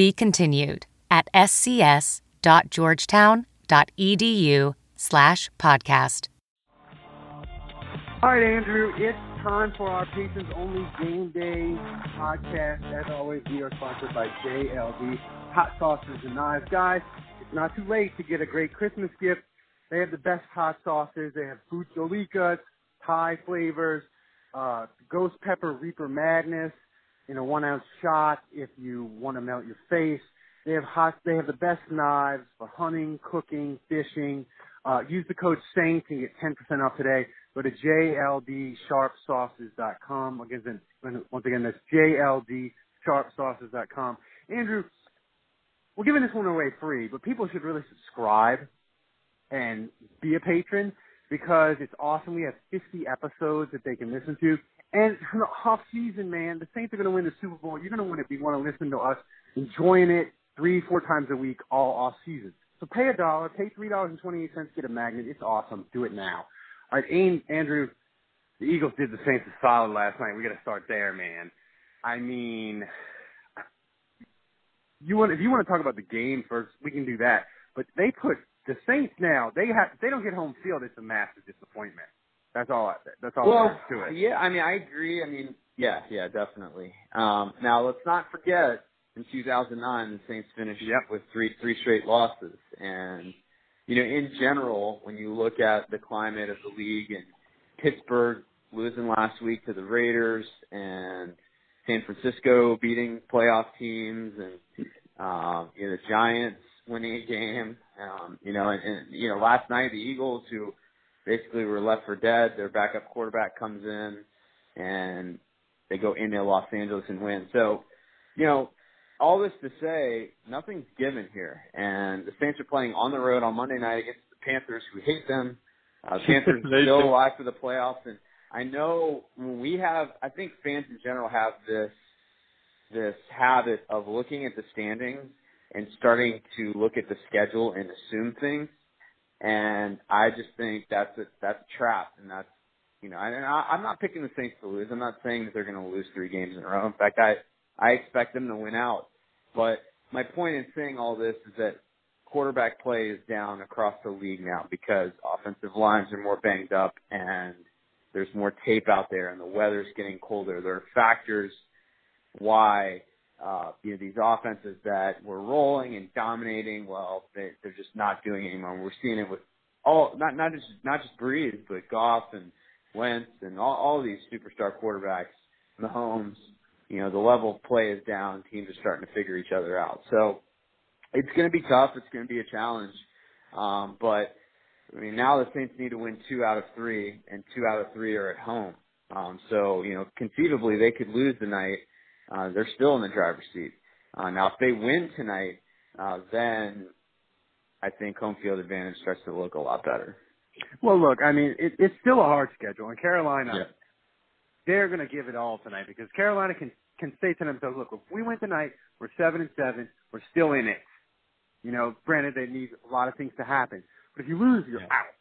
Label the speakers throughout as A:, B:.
A: Be continued at scs.georgetown.edu slash podcast.
B: All right, Andrew, it's time for our patrons only game day podcast. As always, we are sponsored by JLD Hot Sauces and Knives. Guys, it's not too late to get a great Christmas gift. They have the best hot sauces. They have Bucholikas, Thai flavors, uh, Ghost Pepper Reaper Madness in a one ounce shot if you want to melt your face. They have hot. They have the best knives for hunting, cooking, fishing. Uh, use the code SAINT and get 10% off today. Go to jldsharpsauces.com. Again, once again, that's jldsharpsauces.com. Andrew, we're giving this one away free, but people should really subscribe and be a patron because it's awesome. We have 50 episodes that they can listen to. And from the off season, man, the Saints are going to win the Super Bowl. You're going to want to be want to listen to us enjoying it three, four times a week all off season. So pay a dollar, pay three dollars and twenty eight cents, get a magnet. It's awesome. Do it now. All right, Aim, Andrew, the Eagles did the Saints a solid last night. We got to start there, man. I mean, you want if you want to talk about the game first, we can do that. But they put the Saints now. They have they don't get home field. It's a massive disappointment. That's all. That's all.
C: Well,
B: to it.
C: yeah. I mean, I agree. I mean, yeah, yeah, definitely. Um, now let's not forget in 2009 the Saints finished
B: yep.
C: with three three straight losses, and you know, in general, when you look at the climate of the league and Pittsburgh losing last week to the Raiders and San Francisco beating playoff teams and um, you know the Giants winning a game, um, you know, and, and you know last night the Eagles who basically were left for dead, their backup quarterback comes in and they go into Los Angeles and win. So, you know, all this to say, nothing's given here, and the Saints are playing on the road on Monday night against the Panthers, who hate them. Uh, the Panthers still alive for the playoffs, and I know when we have, I think fans in general have this this habit of looking at the standings and starting to look at the schedule and assume things, and I just think that's a that's a trap, and that's you know, and I, I'm not picking the Saints to lose. I'm not saying that they're going to lose three games in a row. In fact, I I expect them to win out. But my point in saying all this is that quarterback play is down across the league now because offensive lines are more banged up and there's more tape out there and the weather's getting colder. There are factors why uh, you know these offenses that were rolling and dominating, well, they, they're just not doing it anymore. We're seeing it with all not not just not just Brees, but Goff and Wentz and all, all these superstar quarterbacks, Mahomes you know, the level of play is down. Teams are starting to figure each other out. So it's going to be tough. It's going to be a challenge. Um, but I mean, now the Saints need to win two out of three, and two out of three are at home. Um, so you know, conceivably they could lose tonight. Uh, they're still in the driver's seat. Uh, now, if they win tonight, uh, then I think home field advantage starts to look a lot better.
B: Well, look, I mean, it, it's still a hard schedule, and Carolina,
C: yeah.
B: they're going to give it all tonight because Carolina can can say to themselves, look, if we win tonight, we're seven and seven, we're still in it. You know, granted they need a lot of things to happen, but if you lose, you're
C: yeah.
B: out.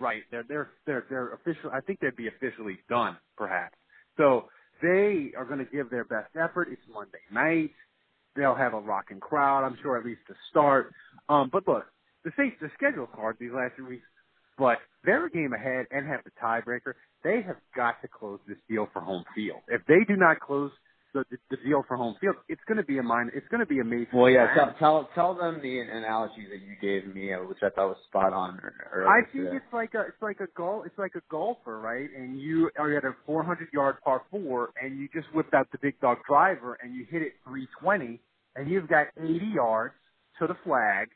B: Right? They're they're they're they're official. I think they'd be officially done, perhaps. So they are going to give their best effort. It's Monday night. They'll have a rocking crowd, I'm sure, at least to start. Um, but look, the Saints, the schedule's hard these last few weeks, but they're a game ahead and have the tiebreaker. They have got to close this deal for home field. If they do not close the, the deal for home field, it's going to be a mine. It's going to be amazing.
C: Well, yeah. Tell, tell tell them the analogy that you gave me, uh, which I thought was spot on. Earlier
B: I think
C: today.
B: it's like a it's like a golf it's like a golfer, right? And you are at a 400 yard par four, and you just whipped out the big dog driver, and you hit it 320, and you've got 80 yards to the flag,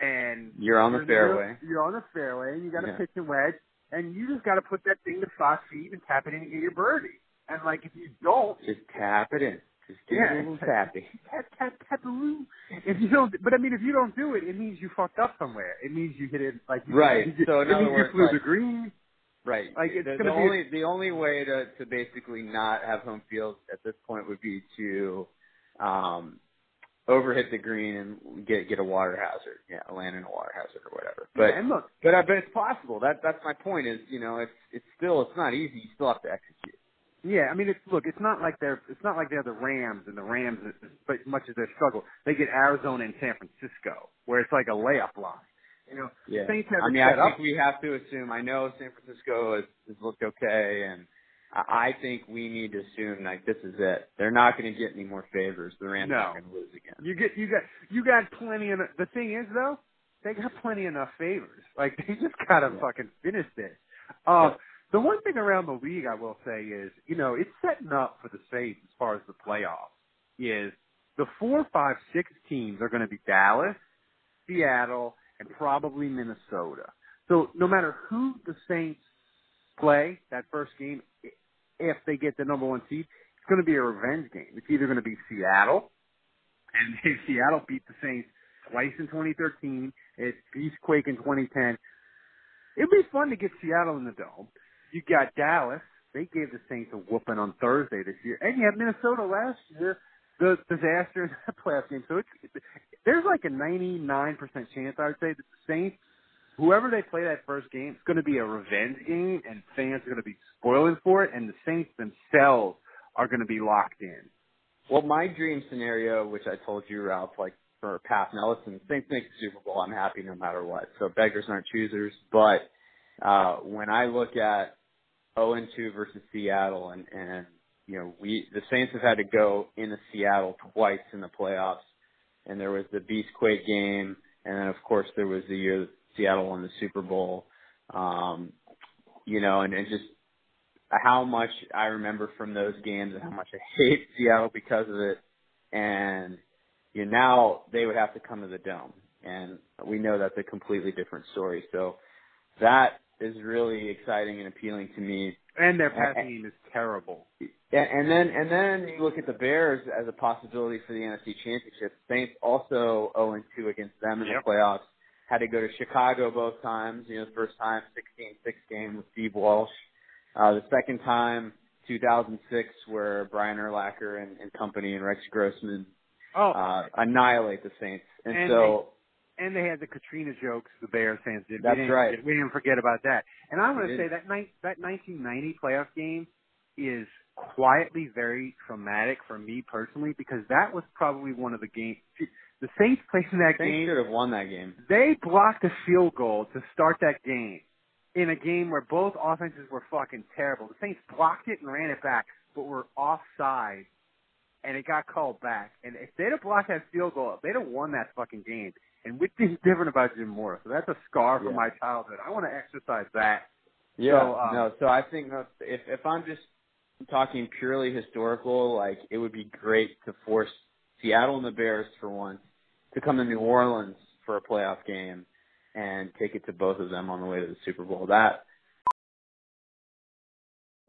B: and
C: you're on the
B: you're,
C: fairway.
B: You're on the fairway, and you got to
C: Yeah.
B: pitch and wedge, and you just got to put that thing to five feet and tap it in and get your birdie. And like if you don't,
C: Just tap it in. Just give
B: Yeah.
C: it a little tappy.
B: tap tap taparoo. if you don't, but I mean, if you don't do it, it means you fucked up somewhere. It means you hit it like you,
C: Right.
B: You,
C: So in
B: it
C: other
B: means
C: words,
B: you flew
C: like-
B: the green.
C: Right.
B: Like, it's
C: the, the only the only way to to basically not have home field at this point would be to um overhit the green and get get a water hazard. Yeah, land in a water hazard or whatever. But
B: and look,
C: but I bet it's possible. That that's my point. Is you know it's it's still it's not easy. You still have to execute.
B: Yeah, I mean, it's look, it's not like they're it's not like they're the Rams and the Rams, as much as their struggle, they get Arizona and San Francisco, where it's like a layup line. You know,
C: Yeah.
B: Saints have
C: I mean, I
B: up.
C: think we have to assume. I know San Francisco has, has looked okay, and I I think we need to assume like this is it. They're not going to get any more favors. The Rams
B: No.
C: are going to lose again.
B: You get you got you got plenty of the thing is though, they got plenty enough favors. Like they just gotta
C: Yeah.
B: fucking finish this. Um the one thing around the league I will say is, you know, it's setting up for the Saints as far as the playoffs is the four, five, six teams are gonna be Dallas, Seattle, and probably Minnesota. So no matter who the Saints play that first game, if they get the number one seed, it's going to be a revenge game. It's either going to be Seattle, and if Seattle beat the Saints twice in 2013, it's Beastquake in 2010. It'd be fun to get Seattle in the dome. You got Dallas. They gave the Saints a whooping on Thursday this year, and you have Minnesota last year, the disaster in that playoff game. So it's there's like a 99% chance I would say that the Saints, whoever they play that first game, it's going to be a revenge game, and fans are going to be spoiling for it, and the Saints themselves are going to be locked in.
C: Well, my dream scenario, which I told you, Ralph, like for Pat Nelson, the Saints make the Super Bowl. I'm happy no matter what. So beggars aren't choosers. But uh, when I look at 0 and 2 versus Seattle, and and you know we the Saints have had to go into Seattle twice in the playoffs, and there was the Beastquake game, and then of course there was the year that Seattle won the Super Bowl. Um, you know, and, and just how much I remember from those games and how much I hate Seattle because of it. And you know, now they would have to come to the dome, and we know that's a completely different story. So that is really exciting and appealing to me.
B: And their passing game is terrible.
C: And then and then you look at the Bears as a possibility for the NFC Championship. Saints also 0 and 2 against them in
B: Yep.
C: the playoffs. Had to go to Chicago both times. You know, the first time 16-6 game with Steve Walsh. Uh, the second time 2006, where Brian Urlacher and, and company and Rex Grossman
B: Oh,
C: uh, annihilate the Saints. And,
B: And
C: so
B: and they had the Katrina jokes. The Bears fans did.
C: That's
B: we
C: right.
B: We didn't forget about that. And I want to say that night that 1990 playoff game is quietly very traumatic for me personally because that was probably one of the games. The Saints played in that
C: Saints
B: game.
C: should have won that game.
B: They blocked a field goal to start that game in a game where both offenses were fucking terrible. The Saints blocked it and ran it back, but were offside, and it got called back. And if they'd have blocked that field goal, they'd have won that fucking game. And which is different about Jim Morris. So that's a scar from
C: Yeah.
B: my childhood. I want to exercise that.
C: Yeah,
B: So, um,
C: no. So I think if if I'm just talking purely historical, like it would be great to force Seattle and the Bears for once to come to New Orleans for a playoff game and take it to both of them on the way to the Super Bowl. That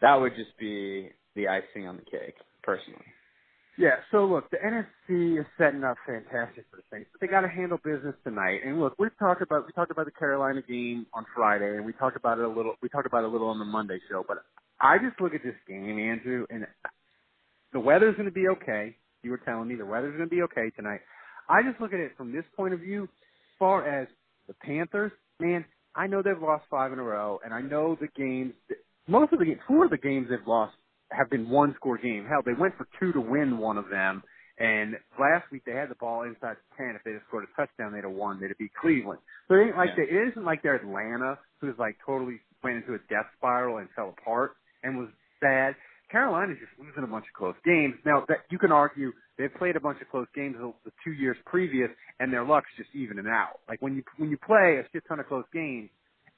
C: That would just be the icing on the cake, personally.
B: Yeah, so look, the NFC is setting up fantastic for the Saints, but they got to handle business tonight. And look, we've talked about we talked about the Carolina game on Friday, and we talked about it a little. We talked about it a little on the Monday show. But I just look at this game, Andrew, and the weather's going to be okay. You were telling me the weather's going to be okay tonight. I just look at it from this point of view. As far as the Panthers, man, I know they've lost five in a row, and I know the games. Most of the four of the games they've lost have been one score game. Hell, they went for two to win one of them, And last week they had the ball inside the ten. If they had scored a touchdown, they'd have won. They'd have beat Cleveland. So it ain't like
C: Yeah.
B: they, it isn't like they're Atlanta, who's like totally went into a death spiral and fell apart and was bad. Carolina's just losing a bunch of close games. Now that you can argue they've played a bunch of close games the, the two years previous, and their luck's just evening out. Like when you when you play a shit ton of close games,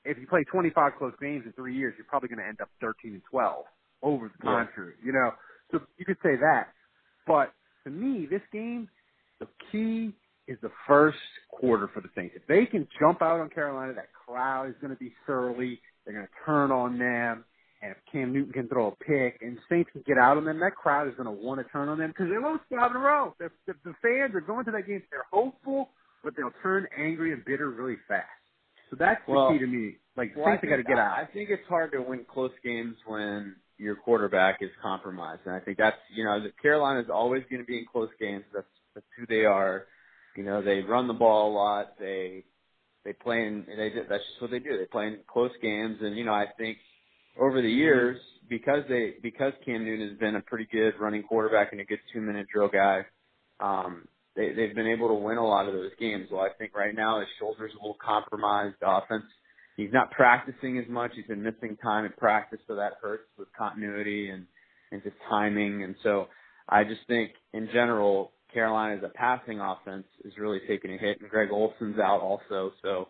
B: if you play 25 close games in three years, you're probably going to end up 13 and 12 over the time
C: Yeah.
B: period. You know, so you could say that. But to me, this game, the key is the first quarter for the Saints. If they can jump out on Carolina, that crowd is going to be surly. They're going to turn on them. And if Cam Newton can throw a pick and Saints can get out on them, that crowd is going to want to turn on them because they lost five in a row. The, the, the fans are going to that game. They're hopeful, but they'll turn angry and bitter really fast. So that's the key to me. Like,
C: Well, I
B: Saints have got to get out.
C: I think it's hard to win close games when your quarterback is compromised, and I think that's you know that Carolina's always going to be in close games. That's that's who they are. You know, they run the ball a lot. They they play in they that's just what they do. They play in close games, and you know I think over the years because they because Cam Newton has been a pretty good running quarterback and a good two minute drill guy. Um, they, they've been able to win a lot of those games. Well, I think right now his shoulder's a little compromised. Offense, he's not practicing as much. He's been missing time at practice, so that hurts with continuity and and just timing. And so I just think in general, Carolina's a passing offense is really taking a hit, and Greg Olsen's out also. So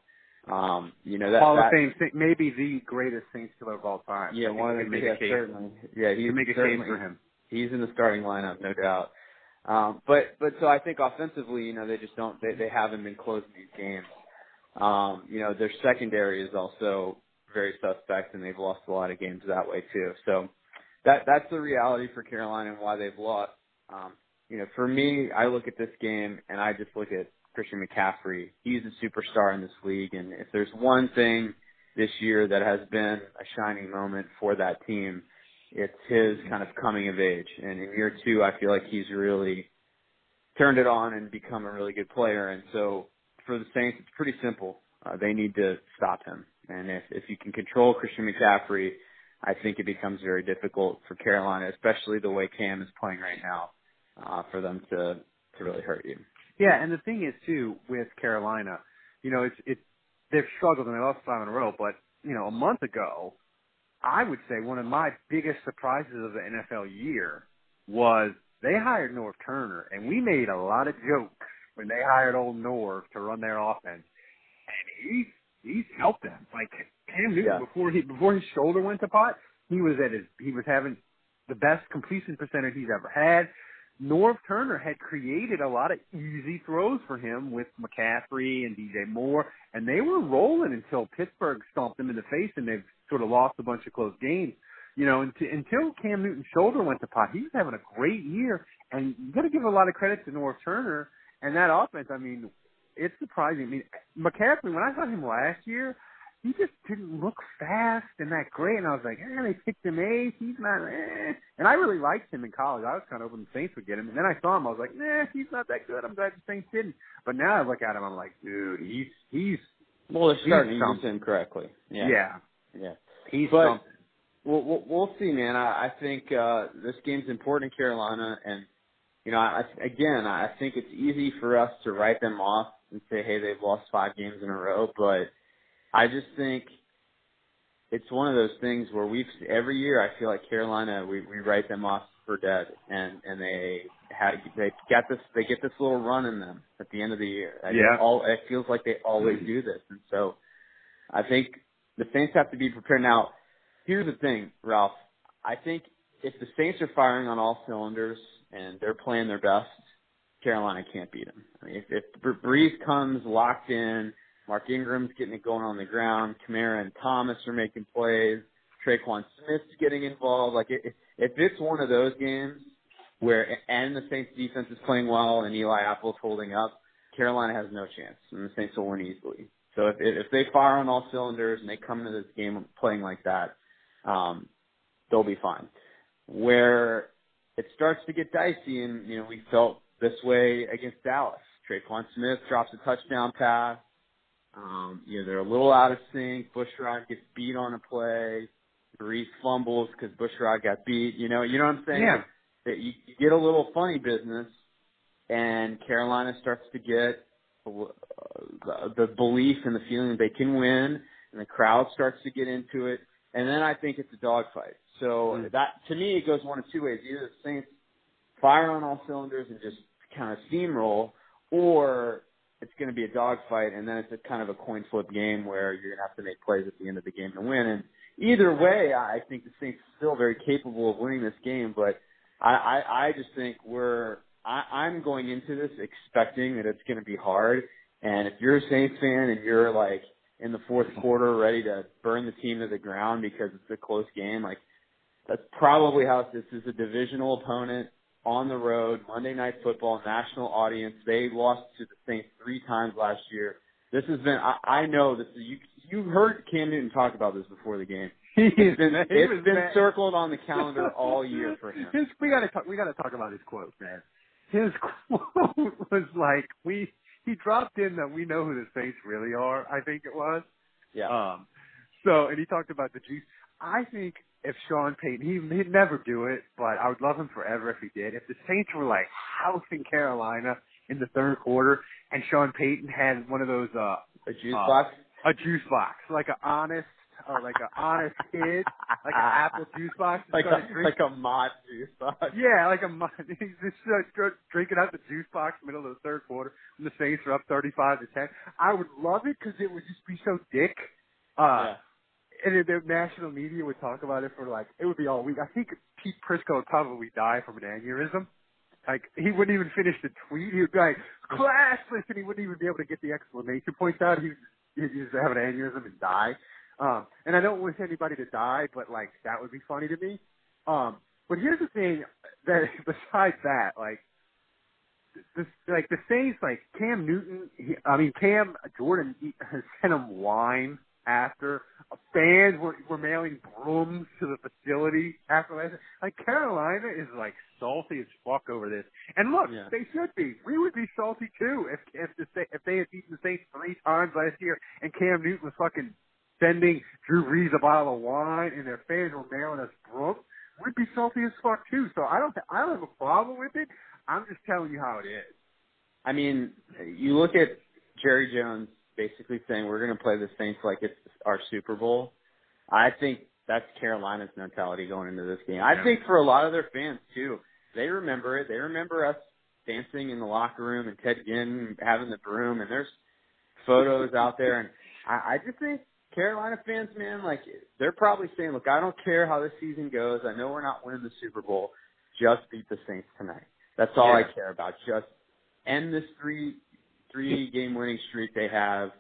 C: um, you know that
B: Hall
C: that,
B: of Fame, maybe the greatest Saints killer of all time.
C: Yeah, one of the
B: make
C: yeah,
B: a
C: certainly. Yeah, he's
B: make a case for him.
C: he's in the starting lineup, no doubt. Um, but but so I think offensively, you know, they just don't they they haven't been closing these games. Um, you know, their secondary is also very suspect, and they've lost a lot of games that way too. So that that's the reality for Carolina and why they've lost. Um, you know, for me, I look at this game and I just look at Christian McCaffrey. He's a superstar in this league, and if there's one thing this year that has been a shining moment for that team, it's his kind of coming of age. And in year two, I feel like he's really turned it on and become a really good player. And so for the Saints, it's pretty simple. Uh, they need to stop him. And if, if you can control Christian McCaffrey, I think it becomes very difficult for Carolina, especially the way Cam is playing right now, uh, for them to, to really hurt you.
B: Yeah, and the thing is too with Carolina, you know, it's it's they've struggled and they lost five in a row. But you know, a month ago, I would say one of my biggest surprises of the NFL year was they hired Norv Turner, and we made a lot of jokes when they hired old Norv to run their offense, and he's he's helped them. Like Cam Newton
C: Yeah.
B: before he before his shoulder went to pot, he was at his he was having the best completion percentage he's ever had. Norv Turner had created a lot of easy throws for him with McCaffrey and DJ Moore, and they were rolling until Pittsburgh stomped them in the face, and they've sort of lost a bunch of close games. You know, until, until Cam Newton's shoulder went to pot, he was having a great year, and you got to give a lot of credit to Norv Turner and that offense. I mean, it's surprising. I mean, McCaffrey, when I saw him last year, he just didn't look fast and that great. And I was like, eh, they picked him eighth. He's not, eh. And I really liked him in college. I was kind of hoping the Saints would get him. And then I saw him. I was like, nah, he's not that good. I'm glad the Saints didn't. But now I look at him, I'm like, dude, he's, he's,
C: Well, they're starting to use him correctly.
B: yeah,
C: Yeah. Yeah.
B: He's
C: But-
B: something.
C: We'll, we'll, we'll see, man. I, I think uh, this game's important in Carolina, and you know, I, again, I think it's easy for us to write them off and say, hey, they've lost five games in a row. But I just think it's one of those things where we've every year I feel like Carolina we we write them off for dead, and and they had they got this they get this little run in them at the end of the year. I
B: Yeah.
C: all it feels like they always do this, and so I think the Saints have to be prepared now here's the thing, Ralph. I think if the Saints are firing on all cylinders and they're playing their best, Carolina can't beat them. I mean, if, if Brees comes locked in, Mark Ingram's getting it going on the ground, Kamara and Thomas are making plays, Tre'Quan Smith's getting involved. Like, if, if it's one of those games where, and the Saints defense is playing well and Eli Apple's holding up, Carolina has no chance, and the Saints will win easily. So if if they fire on all cylinders and they come into this game playing like that, um, they'll be fine. Where it starts to get dicey, and you know we felt this way against Dallas. Tre'Quan Smith drops a touchdown pass. Um, you know they're a little out of sync. Bushrod gets beat on a play. Brees fumbles because Bushrod got beat. You know, you know what I'm saying?
B: Yeah.
C: That you, get a little funny business, and Carolina starts to get the belief and the feeling they can win, and the crowd starts to get into it, and then I think it's a dogfight. So mm. that to me, it goes one of two ways: either the Saints fire on all cylinders and just kind of steamroll, or it's going to be a dogfight, and then it's a kind of a coin flip game where you're going to have to make plays at the end of the game to win. And either way, I think the Saints are still very capable of winning this game, but I, I, I just think we're I, I'm going into this expecting that it's going to be hard. And if you're a Saints fan and you're like in the fourth mm-hmm. quarter ready to burn the team to the ground because it's a close game, like that's probably how this is a divisional opponent on the road, Monday Night Football, national audience. They lost to the Saints three times last year. This has been, I, I know this, you, you heard Cam Newton talk about this before the game. It's been, it's been circled on the calendar all year for him.
B: We gotta talk, we gotta talk about his quote, man. His quote was like, we, he dropped in that we know who the Saints really are, I think it was.
C: Yeah.
B: Um, so, and he talked about the juice. I think if Sean Payton, he, he'd never do it, but I would love him forever if he did. If the Saints were like housing Carolina in the third quarter, and Sean Payton had one of those uh
C: a juice
B: uh,
C: box,
B: a juice box, like an honest, or like an honest kid, like an apple juice box,
C: like a like a mod juice box.
B: Yeah, like a mod. He's just uh, drinking out the juice box middle of the third quarter, and the Saints are up thirty-five to ten. I would love it because it would just be so dick. Uh,
C: yeah
B: and the national media would talk about it for like it would be all week. I think Pete Prisco would probably die from an aneurysm. Like he wouldn't even finish the tweet. He would be like, "Classless," and he wouldn't even be able to get the exclamation points out. He would just have an aneurysm and die. Um, and I don't wish anybody to die, but like that would be funny to me. Um, but here's the thing that besides that, like the like the Saints, like Cam Newton, he, I mean Cam Jordan he, sent him wine after fans were, were mailing brooms to the facility after last. Like Carolina is like salty as fuck over this. And look,
C: yeah.
B: they should be. We would be salty too if if the if they had beaten the Saints three times last year and Cam Newton was fucking sending Drew Brees a bottle of wine and their fans were mailing us brooms. We'd be salty as fuck too. So I don't I don't have a problem with it. I'm just telling you how it is.
C: I mean, you look at Jerry Jones basically saying we're going to play the Saints like it's our Super Bowl. I think that's Carolina's mentality going into this game. I think for a lot of their fans too, they remember it. They remember us dancing in the locker room and Ted Ginn having the broom, and there's photos out there. And I, I just think Carolina fans, man, like they're probably saying, "Look, I don't care how this season goes. I know we're not winning the Super Bowl. Just beat the Saints tonight. That's all
B: yeah.
C: I care about. Just end this three three game winning streak they have.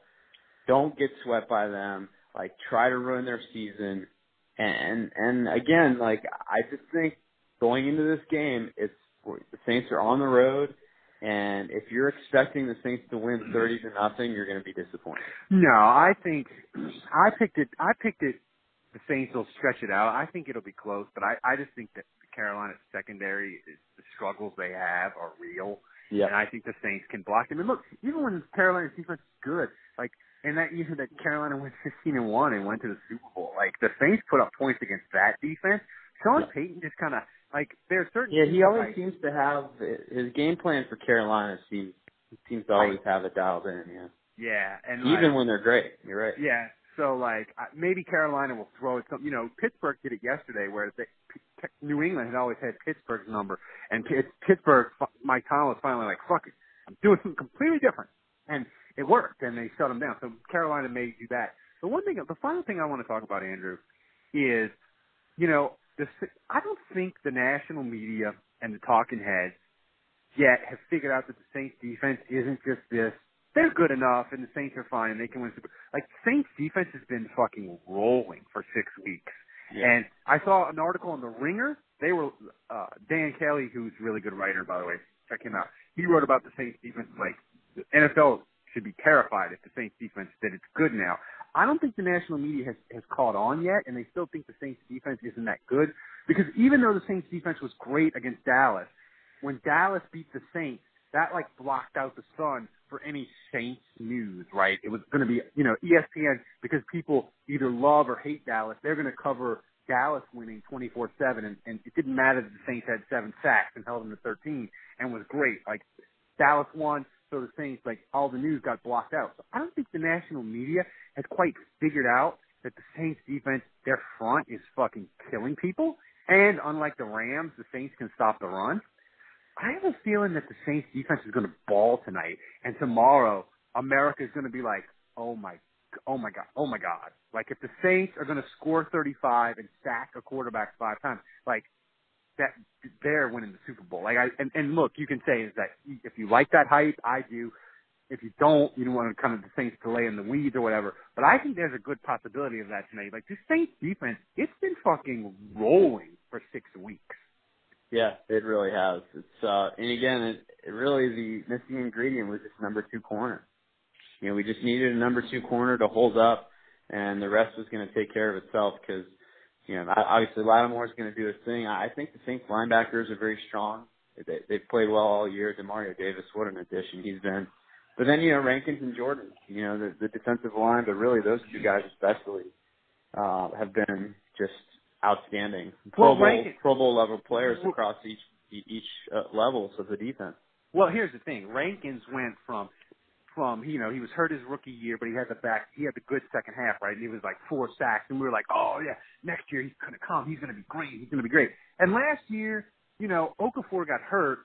C: Don't get swept by them. Like try to ruin their season. And and again, like I just think going into this game, it's the Saints are on the road. And if you're expecting the Saints to win thirty to nothing, you're going to be disappointed.
B: No, I think I picked it. I picked it. The Saints will stretch it out. I think it'll be close, but I, I just think that the Carolina secondary, is, the struggles they have are real.
C: Yeah.
B: And I think the Saints can block them. And look, even when Carolina's defense is good, like and that year that Carolina went 15 and one and went to the Super Bowl, like the Saints put up points against that defense. Sean yeah. Payton just kind of like there's certain.
C: Yeah, he always
B: like,
C: seems to have his game plan for Carolina seems seems to always have it dialed in. Yeah.
B: Yeah, and
C: even
B: like,
C: when they're great, you're right.
B: Yeah, so like maybe Carolina will throw it. Some, you know, Pittsburgh did it yesterday, where they, New England had always had Pittsburgh's number, and Pittsburgh, Mike Tomlin was finally like, "Fuck it, I'm doing something completely different," and it worked, and they shut them down. So Carolina may do that. The one thing, the final thing I want to talk about, Andrew, is, you know, the, I don't think the national media and the talking heads yet have figured out that the Saints defense isn't just this they're good enough and the Saints are fine and they can win Super. Like Saints defense has been fucking rolling for six weeks.
C: Yeah.
B: And I saw an article on the Ringer. They were uh Dan Kelly, who's a really good writer by the way. Check him out. He wrote about the Saints defense. Like the NFL should be terrified if the Saints defense that it's good now. I don't think the national media has has caught on yet, and they still think the Saints defense isn't that good because even though the Saints defense was great against Dallas, when Dallas beat the Saints, that like blocked out the sun for any Saints news, right? It was going to be, you know, ESPN because people either love or hate Dallas. They're going to cover Dallas winning 24/7, and, and it didn't matter that the Saints had seven sacks and held them to 13 and was great. Like Dallas won, so the Saints, like all the news got blocked out. So I don't think the national media has quite figured out that the Saints defense, their front is fucking killing people. And unlike the Rams, the Saints can stop the run. I have a feeling that the Saints defense is going to ball tonight, and tomorrow America is going to be like, oh my, oh my god, oh my god. Like if the Saints are going to score 35 and sack a quarterback five times, like that, they're winning the Super Bowl. Like I, and, and look, you can say is that if you like that hype, I do. If you don't, you don't want to kind of the Saints to lay in the weeds or whatever. But I think there's a good possibility of that tonight. Like the Saints defense, it's been fucking rolling for six weeks.
C: Yeah, it really has. It's uh and again it, it really the missing ingredient was this number two corner. You know, we just needed a number two corner to hold up and the rest was going to take care of itself because you know, obviously Lattimore is going to do his thing. I think the Saints linebackers are very strong. They, they've played well all year. Demario Davis, what an addition he's been. But then, you know, Rankins and Jordan, you know, the, the defensive line, but really those two guys especially, uh, have been just outstanding. Pro
B: Well,
C: Bowl,
B: Rankin-
C: Pro Bowl level players across each, each uh, levels of the defense.
B: Well, here's the thing. Rankins went from from you know he was hurt his rookie year, but he had the back he had the good second half, right? And he was like four sacks, and we were like, oh yeah, next year he's gonna come, he's gonna be great, he's gonna be great. And last year, you know, Okafor got hurt,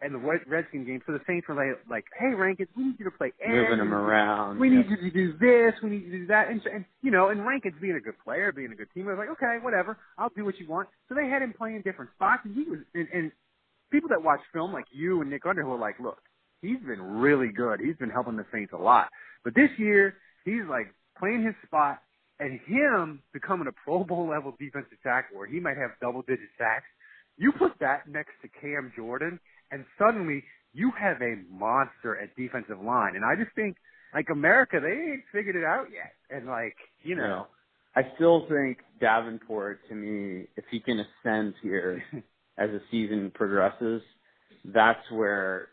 B: and the Red- Redskin game, so the Saints were like, like hey Rankins, we need you to play end.
C: Moving him around.
B: We
C: yeah.
B: need you to do this. We need you to do that. And, and you know, and Rankins being a good player, being a good team, I was like, okay, whatever. I'll do what you want. So they had him playing different spots, and he was. And, and people that watch film like you and Nick Underhill are like, look, he's been really good. He's been helping the Saints a lot. But this year, he's like playing his spot, and him becoming a Pro Bowl level defensive tackle, where he might have double digit sacks. You put that next to Cam Jordan, and suddenly you have a monster at defensive line. And I just think, like America, they ain't figured it out yet. And like, you know,
C: I still think Davenport, to me, if he can ascend here as the season progresses, that's where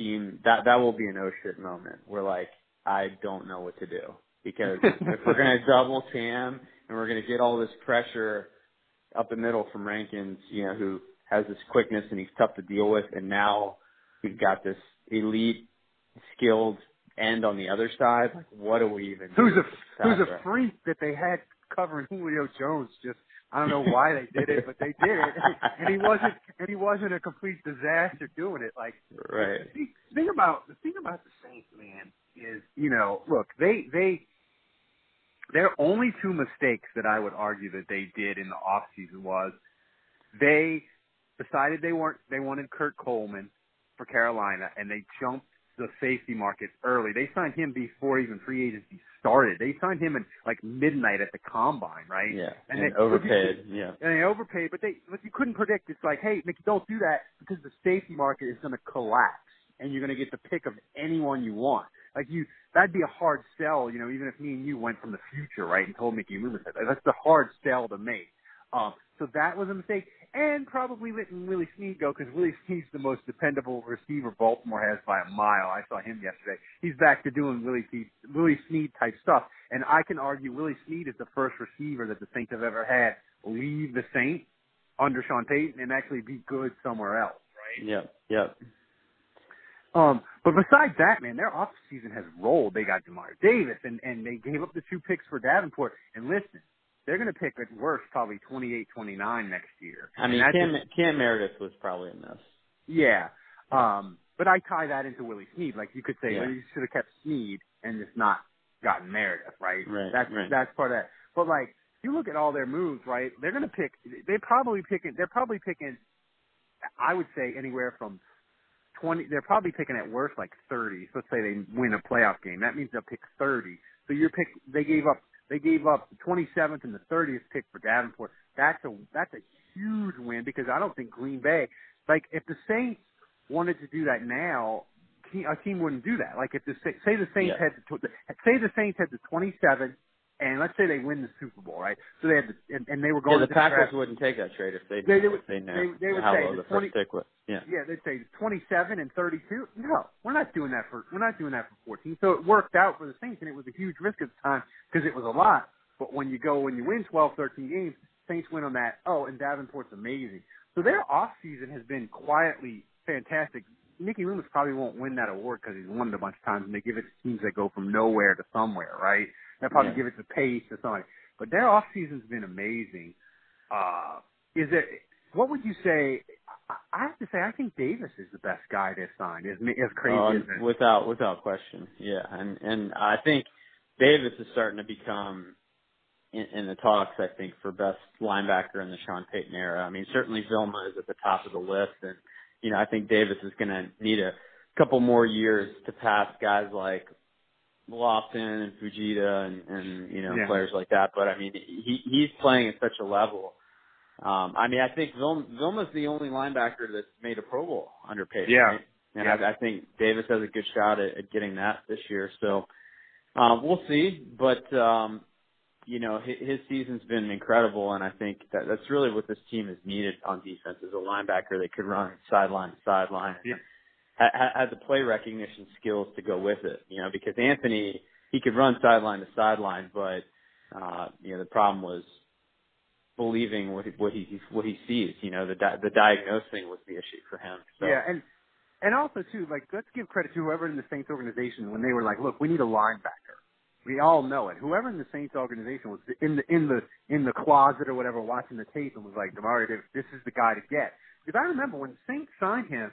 C: team that that will be an oh shit moment where like I don't know what to do because if we're gonna double Cam and we're gonna get all this pressure up the middle from Rankins, you know, who has this quickness and he's tough to deal with, and now we've got this elite, skilled end on the other side. Like, what do we even?
B: who's
C: do
B: a who's a freak that they had covering Julio Jones. Just I don't know why they did it, but they did it, and he wasn't and he wasn't a complete disaster doing it. Like
C: Right.
B: the thing- the thing about the thing about the Saints, man, is you know, look, they they their only two mistakes that I would argue that they did in the off season was they decided they weren't they wanted Kurt Coleman for Carolina and they jumped the safety market early. They signed him before even free agency started. They signed him at like midnight at the combine, right?
C: Yeah,
B: And
C: and,
B: they-
C: overpaid. Yeah,
B: and they overpaid, but they but you couldn't predict. It's like, hey, Mickey, don't do that because the safety market is going to collapse, and you're going to get the pick of anyone you want. Like you, that'd be a hard sell, you know. Even if me and you went from the future, right, and told Mickey Loomis that, that's a hard sell to make. Um, so that was a mistake, and probably letting Willie Snead go because Willie Snead's the most dependable receiver Baltimore has by a mile. I saw him yesterday. He's back to doing Willie Willie Snead type stuff, and I can argue Willie Snead is the first receiver that the Saints have ever had leave the Saints under Sean Payton and actually be good somewhere else, right?
C: yep, yep.
B: Um, but besides that, man, their off season has rolled. They got Demar Davis, and and they gave up the two picks for Davenport. And listen, they're going to pick at worst probably twenty eight, twenty nine next year.
C: I mean, Cam,
B: just-
C: Cam Meredith was probably a miss.
B: yeah. Um, but I tie that into Willie Snead. Like you could say,
C: Yeah.
B: well, you should have kept Snead and just not gotten Meredith, right?
C: Right,
B: That's
C: right.
B: that's part of that. But like, you look at all their moves, right? They're going to pick. They probably picking. They're probably picking. I would say anywhere from twenty. They're probably picking at worst like thirty. So let's say they win a playoff game. That means they'll pick thirty. So you're pick. They gave up. They gave up the 27th and the 30th pick for Davenport. That's a that's a huge win because I don't think Green Bay. Like if the Saints wanted to do that now, a team wouldn't do that. Like if the say the Saints
C: Yeah.
B: had the, say the Saints had the 27, and let's say they win the Super Bowl, right? So they had the, and, and they were going
C: Yeah, the
B: to
C: Packers
B: draft-
C: wouldn't take that trade if they
B: They- they
C: if
B: would-
C: they know
B: they- they would
C: how
B: say
C: low
B: the
C: the
B: 20
C: first pick was. Yeah,
B: yeah, they'd say 27 and 32. No, we're not doing that for we're not doing that for 14. So it worked out for the Saints, and it was a huge risk at the time because it was a lot. But when you go when you win 12, 13 games, Saints win on that. Oh, and Davenport's amazing. So their off season has been quietly fantastic. Mickey Loomis probably won't win that award because he's won it a bunch of times, and they give it to teams that go from nowhere to somewhere, right? They probably
C: Yeah.
B: give it to Pace or somebody. But their off season's been amazing. Uh, is it? What would you say? I- have to say, I think Davis is the best guy they've signed. As as crazy
C: Uh,
B: as it.
C: without without question, yeah, and and I think Davis is starting to become in, in the talks. I think for best linebacker in the Sean Payton era. I mean, certainly Vilma is at the top of the list, and you know I think Davis is going to need a couple more years to pass guys like Lofton and Fujita and and you know
B: Yeah.
C: players like that. But I mean, he he's playing at such a level. Um, I mean, I think Vilma, Vilma's the only linebacker that's made a Pro Bowl under Payton.
B: Yeah.
C: Right? And
B: Yeah.
C: I, I think Davis has a good shot at, at getting that this year. So um, we'll see. But um, you know, his, his season's been incredible, and I think that that's really what this team has needed on defense is a linebacker that could run sideline to sideline.
B: Yeah.
C: Had the play recognition skills to go with it. You know, because Anthony he could run sideline to sideline, but uh, you know the problem was believing what he, what he what he sees. You know, the di- the diagnosing was the issue for him. So
B: Yeah, and and also too, like let's give credit to whoever in the Saints organization when they were like, look, we need a linebacker. We all know it. Whoever in the Saints organization was in the in the in the closet or whatever, watching the tape and was like, Demario Davis, this is the guy to get. Because I remember when Saints signed him,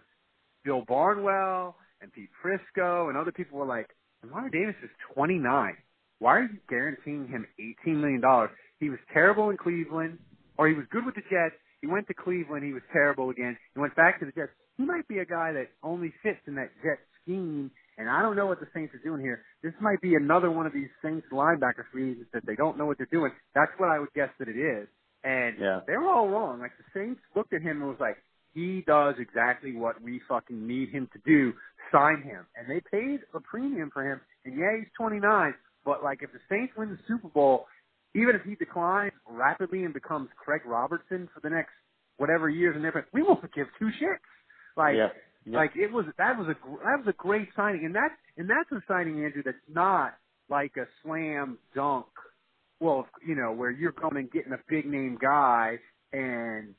B: Bill Barnwell and Pete Prisco and other people were like, Demario Davis is 29. Why are you guaranteeing him 18 million dollars? He was terrible in Cleveland, or he was good with the Jets. He went to Cleveland. He was terrible again. He went back to the Jets. He might be a guy that only fits in that Jet scheme. And I don't know what the Saints are doing here. This might be another one of these Saints linebacker free agents that they don't know what they're doing. That's what I would guess that it is. And
C: Yeah.
B: they were all wrong. Like the Saints looked at him and was like, he does exactly what we fucking need him to do. Sign him. And they paid a premium for him. And yeah, he's 29. But like if the Saints win the Super Bowl, even if he declines rapidly and becomes Craig Robertson for the next whatever years and everything, we won't give two shits. Like,
C: Yeah. Yeah.
B: like it was that was a gr- that was a great signing, and that and that's a signing, Andrew, that's not like a slam dunk. Well, you know, where you're going and getting a big name guy, and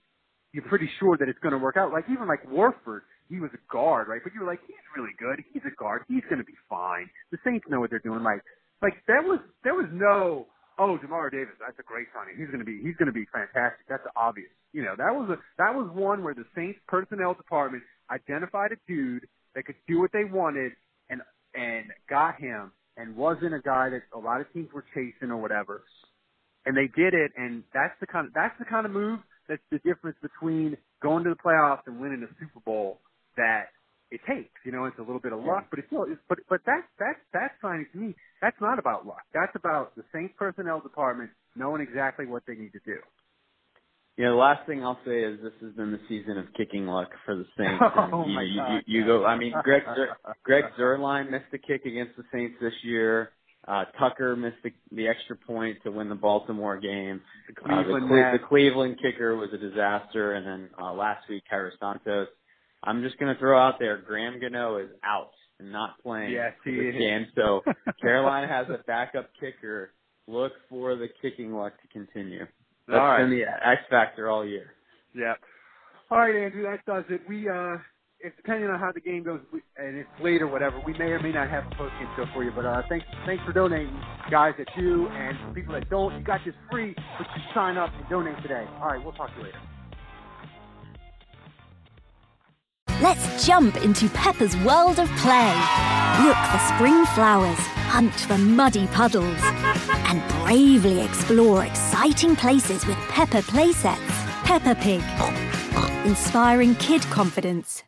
B: you're pretty sure that it's going to work out. Like even like Warford, he was a guard, right? But you were like, he's really good. He's a guard. He's going to be fine. The Saints know what they're doing. Like, like there was there was no oh Jamar Davis, that's a great signing. He's going to be he's going to be fantastic. That's obvious. You know, that was a that was one where the Saints personnel department identified a dude that could do what they wanted and and got him and wasn't a guy that a lot of teams were chasing or whatever. And they did it, and that's the kind of that's the kind of move that's the difference between going to the playoffs and winning a Super Bowl that it takes. You know, it's a little bit of luck, but it's still. It's, but but that that that signing to me, that's not about luck. That's about the Saints personnel department knowing exactly what they need to do.
C: Yeah, the last thing I'll say is this has been the season of kicking luck for the Saints.
B: Oh,
C: you,
B: my
C: you,
B: God.
C: you, you go. I mean, Greg Zer, Greg Zuerlein missed a kick against the Saints this year. Uh, Tucker missed the, the extra point to win the Baltimore game.
B: The
C: Uh, the,
B: Cleveland
C: the Cleveland kicker was a disaster, and then uh, last week, Cairo Santos. I'm just going to throw out there, Graham Gano is out and not playing
B: Yes, he
C: this
B: is.
C: game. So Carolina has a backup kicker. Look for the kicking luck to continue. That's
B: All right.
C: been the X factor all year.
B: Yeah. All right, Andrew, that does it. We uh, it's depending on how the game goes and it's late or whatever. We may or may not have a post game show for you, but uh, thanks thanks for donating, guys. That you and people that don't, you got this free, but you sign up and donate today. All right, we'll talk to you later.
D: Let's jump into Peppa's world of play. Look for spring flowers, hunt for muddy puddles, and bravely explore exciting places with Peppa playsets. Peppa Pig, inspiring kid confidence